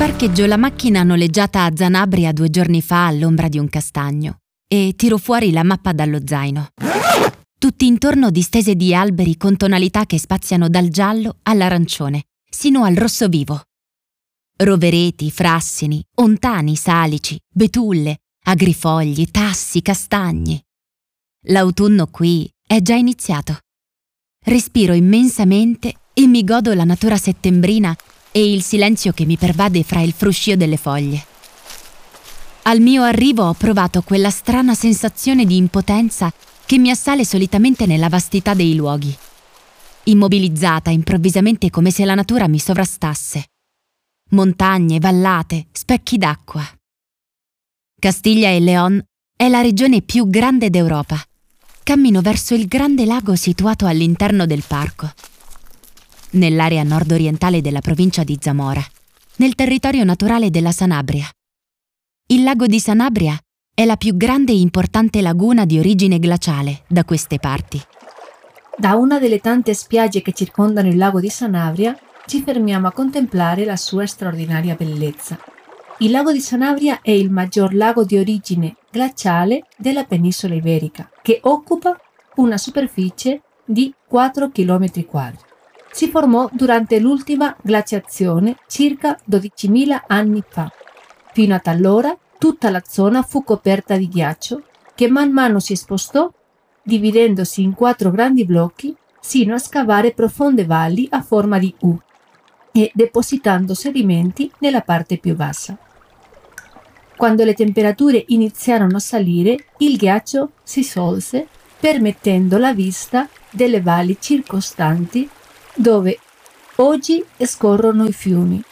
Parcheggio la macchina noleggiata a Zanabria due giorni fa all'ombra di un castagno e tiro fuori la mappa dallo zaino. Tutti intorno distese di alberi con tonalità che spaziano dal giallo all'arancione, sino al rosso vivo. Rovereti, frassini, ontani salici, betulle, agrifogli, tassi, castagni. L'autunno qui è già iniziato. Respiro immensamente e mi godo la natura settembrina e il silenzio che mi pervade fra il fruscio delle foglie. Al mio arrivo ho provato quella strana sensazione di impotenza che mi assale solitamente nella vastità dei luoghi. Immobilizzata improvvisamente come se la natura mi sovrastasse. Montagne, vallate, specchi d'acqua. Castiglia e León è la regione più grande d'Europa. Cammino verso il grande lago situato all'interno del parco nell'area nord-orientale della provincia di Zamora, nel territorio naturale della Sanabria. Il lago di Sanabria è la più grande e importante laguna di origine glaciale da queste parti. Da una delle tante spiagge che circondano il lago di Sanabria ci fermiamo a contemplare la sua straordinaria bellezza. Il lago di Sanabria è il maggior lago di origine glaciale della penisola iberica, che occupa una superficie di 4 km quadri si formò durante l'ultima glaciazione circa 12.000 anni fa. Fino a talora tutta la zona fu coperta di ghiaccio che man mano si spostò dividendosi in quattro grandi blocchi sino a scavare profonde valli a forma di U e depositando sedimenti nella parte più bassa. Quando le temperature iniziarono a salire, il ghiaccio si solse permettendo la vista delle valli circostanti dove oggi scorrono i fiumi.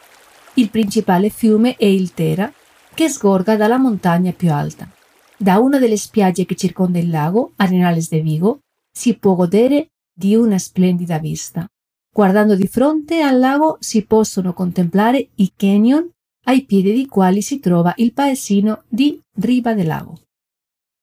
Il principale fiume è il Tera, che sgorga dalla montagna più alta. Da una delle spiagge che circonda il lago, Arenales de Vigo, si può godere di una splendida vista. Guardando di fronte al lago si possono contemplare i canyon ai piedi dei quali si trova il paesino di Riva del Lago.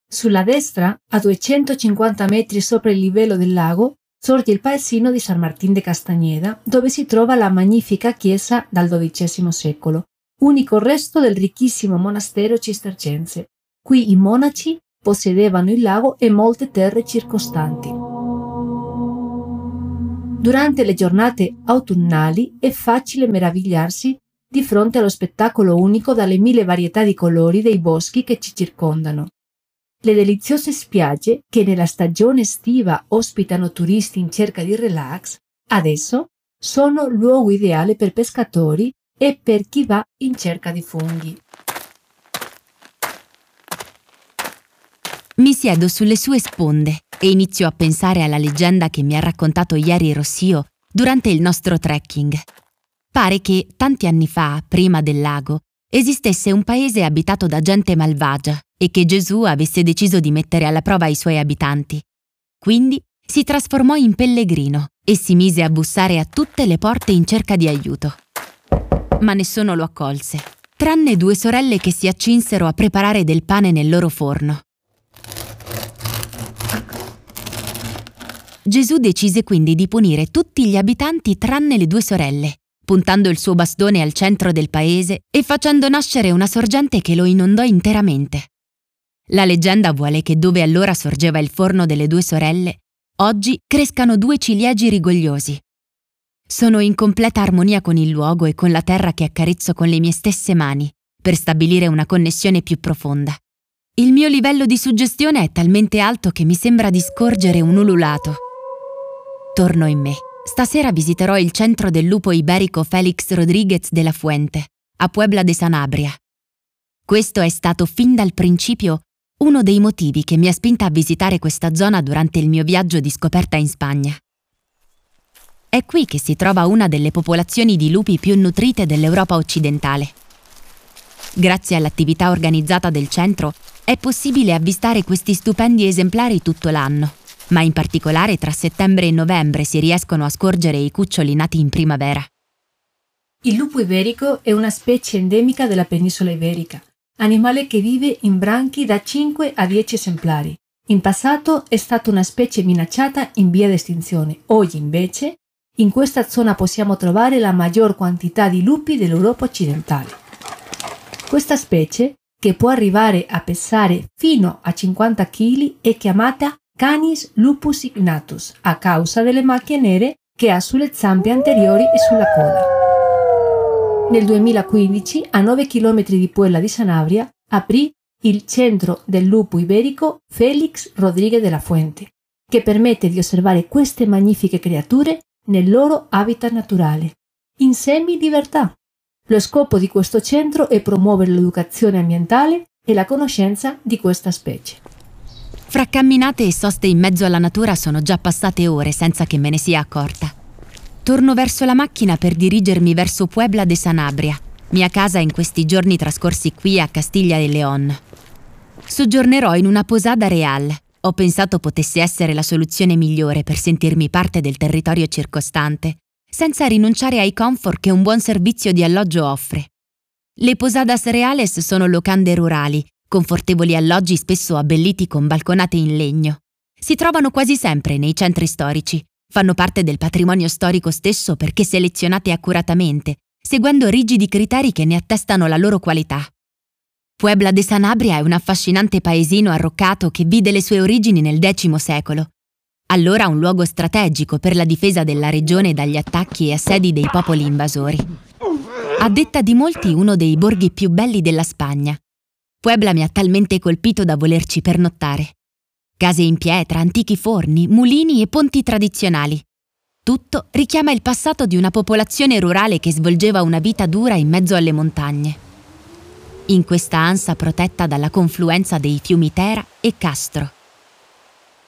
Sulla destra, a 250 metri sopra il livello del lago, sorge il paesino di San Martín de Castagneda, dove si trova la magnifica chiesa dal XII secolo, unico resto del ricchissimo monastero cistercense. Qui i monaci possedevano il lago e molte terre circostanti. Durante le giornate autunnali è facile meravigliarsi di fronte allo spettacolo unico dalle mille varietà di colori dei boschi che ci circondano. Le deliziose spiagge che nella stagione estiva ospitano turisti in cerca di relax, adesso sono luogo ideale per pescatori e per chi va in cerca di funghi. Mi siedo sulle sue sponde e inizio a pensare alla leggenda che mi ha raccontato ieri Rossio durante il nostro trekking. Pare che tanti anni fa, prima del lago, esistesse un paese abitato da gente malvagia e che Gesù avesse deciso di mettere alla prova i suoi abitanti. Quindi si trasformò in pellegrino e si mise a bussare a tutte le porte in cerca di aiuto. Ma nessuno lo accolse, tranne due sorelle che si accinsero a preparare del pane nel loro forno. Gesù decise quindi di punire tutti gli abitanti tranne le due sorelle puntando il suo bastone al centro del paese e facendo nascere una sorgente che lo inondò interamente. La leggenda vuole che dove allora sorgeva il forno delle due sorelle, oggi crescano due ciliegi rigogliosi. Sono in completa armonia con il luogo e con la terra che accarezzo con le mie stesse mani, per stabilire una connessione più profonda. Il mio livello di suggestione è talmente alto che mi sembra di scorgere un ululato. Torno in me. Stasera visiterò il centro del lupo iberico Felix Rodriguez de la Fuente, a Puebla de Sanabria. Questo è stato fin dal principio uno dei motivi che mi ha spinta a visitare questa zona durante il mio viaggio di scoperta in Spagna. È qui che si trova una delle popolazioni di lupi più nutrite dell'Europa occidentale. Grazie all'attività organizzata del centro è possibile avvistare questi stupendi esemplari tutto l'anno ma in particolare tra settembre e novembre si riescono a scorgere i cuccioli nati in primavera. Il lupo iberico è una specie endemica della penisola iberica, animale che vive in branchi da 5 a 10 esemplari. In passato è stata una specie minacciata in via di estinzione, oggi invece In questa zona possiamo trovare la maggior quantità di lupi dell'Europa occidentale. Questa specie, che può arrivare a pesare fino a 50 kg, è chiamata Canis lupus ignatus a causa delle macchie nere che ha sulle zampe anteriori e sulla coda. Nel 2015, a 9 km di Puella di Sanabria, aprì il centro del lupo iberico Felix Rodríguez de la Fuente, che permette di osservare queste magnifiche creature nel loro habitat naturale, in semi-libertà. Lo scopo di questo centro è promuovere l'educazione ambientale e la conoscenza di questa specie. Fra camminate e soste in mezzo alla natura sono già passate ore senza che me ne sia accorta. Torno verso la macchina per dirigermi verso Puebla de Sanabria, mia casa in questi giorni trascorsi qui a Castiglia de León. Soggiornerò in una posada real. Ho pensato potesse essere la soluzione migliore per sentirmi parte del territorio circostante, senza rinunciare ai comfort che un buon servizio di alloggio offre. Le posadas reales sono locande rurali, confortevoli alloggi spesso abbelliti con balconate in legno. Si trovano quasi sempre nei centri storici, fanno parte del patrimonio storico stesso perché selezionate accuratamente, seguendo rigidi criteri che ne attestano la loro qualità. Puebla de Sanabria è un affascinante paesino arroccato che vide le sue origini nel X secolo. Allora un luogo strategico per la difesa della regione dagli attacchi e assedi dei popoli invasori. A detta di molti uno dei borghi più belli della Spagna, Puebla mi ha talmente colpito da volerci pernottare. Case in pietra, antichi forni, mulini e ponti tradizionali. Tutto richiama il passato di una popolazione rurale che svolgeva una vita dura in mezzo alle montagne. In questa ansa protetta dalla confluenza dei fiumi Tera e Castro.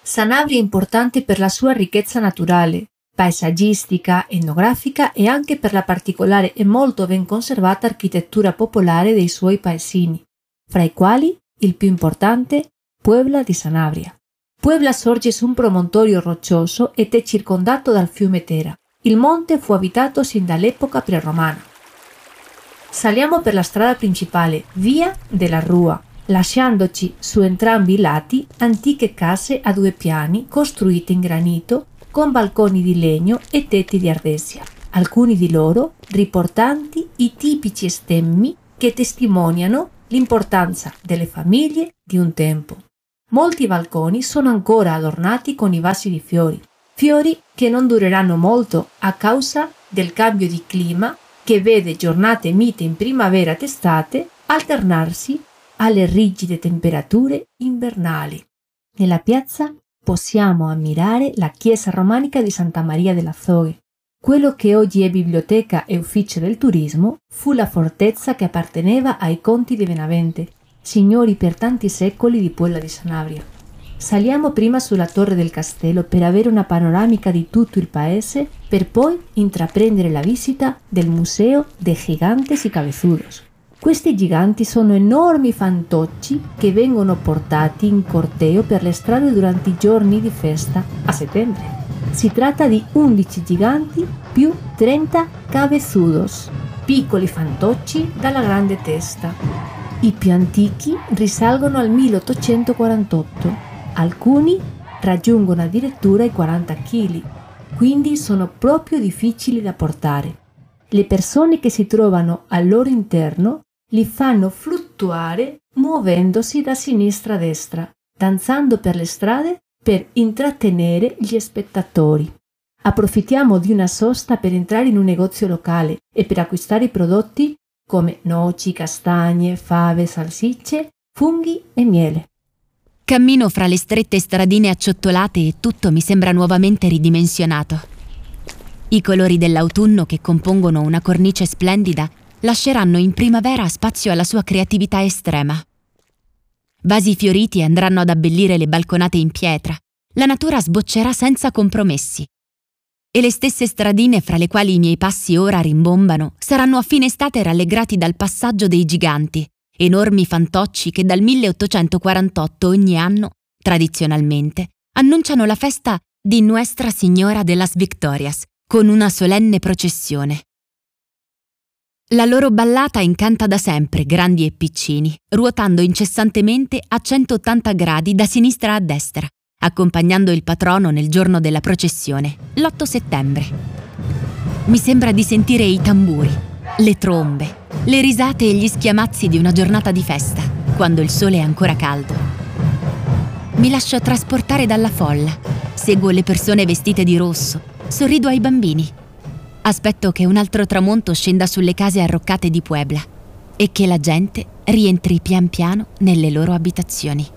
Sanabria è importante per la sua ricchezza naturale, paesaggistica, etnografica e anche per la particolare e molto ben conservata architettura popolare dei suoi paesini fra i quali il più importante Puebla di Sanabria. Puebla sorge su un promontorio roccioso ed è circondato dal fiume Tera. Il monte fu abitato sin dall'epoca preromana. Saliamo per la strada principale, via della Rua, lasciandoci su entrambi i lati antiche case a due piani costruite in granito con balconi di legno e tetti di ardesia, alcuni di loro riportanti i tipici stemmi che testimoniano l'importanza delle famiglie di un tempo. Molti balconi sono ancora adornati con i vasi di fiori, fiori che non dureranno molto a causa del cambio di clima che vede giornate mite in primavera ed estate alternarsi alle rigide temperature invernali. Nella piazza possiamo ammirare la chiesa romanica di Santa Maria della Zoghe, quello che oggi è biblioteca e ufficio del turismo fu la fortezza che apparteneva ai conti di Benavente, signori per tanti secoli di Puella di Sanabria. Saliamo prima sulla torre del castello per avere una panoramica di tutto il paese, per poi intraprendere la visita del Museo de Gigantes y Cabezudos. Questi giganti sono enormi fantocci che vengono portati in corteo per le strade durante i giorni di festa a settembre. Si tratta di 11 giganti più 30 cabezudos, piccoli fantocci dalla grande testa. I più antichi risalgono al 1848, alcuni raggiungono addirittura i 40 kg, quindi sono proprio difficili da portare. Le persone che si trovano al loro interno li fanno fluttuare muovendosi da sinistra a destra, danzando per le strade per intrattenere gli spettatori. Approfittiamo di una sosta per entrare in un negozio locale e per acquistare prodotti come noci, castagne, fave, salsicce, funghi e miele. Cammino fra le strette stradine acciottolate e tutto mi sembra nuovamente ridimensionato. I colori dell'autunno che compongono una cornice splendida lasceranno in primavera spazio alla sua creatività estrema. Vasi fioriti andranno ad abbellire le balconate in pietra. La natura sboccerà senza compromessi. E le stesse stradine fra le quali i miei passi ora rimbombano saranno a fine estate rallegrati dal passaggio dei giganti, enormi fantocci che dal 1848 ogni anno, tradizionalmente, annunciano la festa di Nuestra Signora de las Victorias con una solenne processione. La loro ballata incanta da sempre grandi e piccini, ruotando incessantemente a 180 gradi da sinistra a destra, accompagnando il patrono nel giorno della processione, l'8 settembre. Mi sembra di sentire i tamburi, le trombe, le risate e gli schiamazzi di una giornata di festa, quando il sole è ancora caldo. Mi lascio trasportare dalla folla, seguo le persone vestite di rosso, sorrido ai bambini. Aspetto che un altro tramonto scenda sulle case arroccate di Puebla e che la gente rientri pian piano nelle loro abitazioni.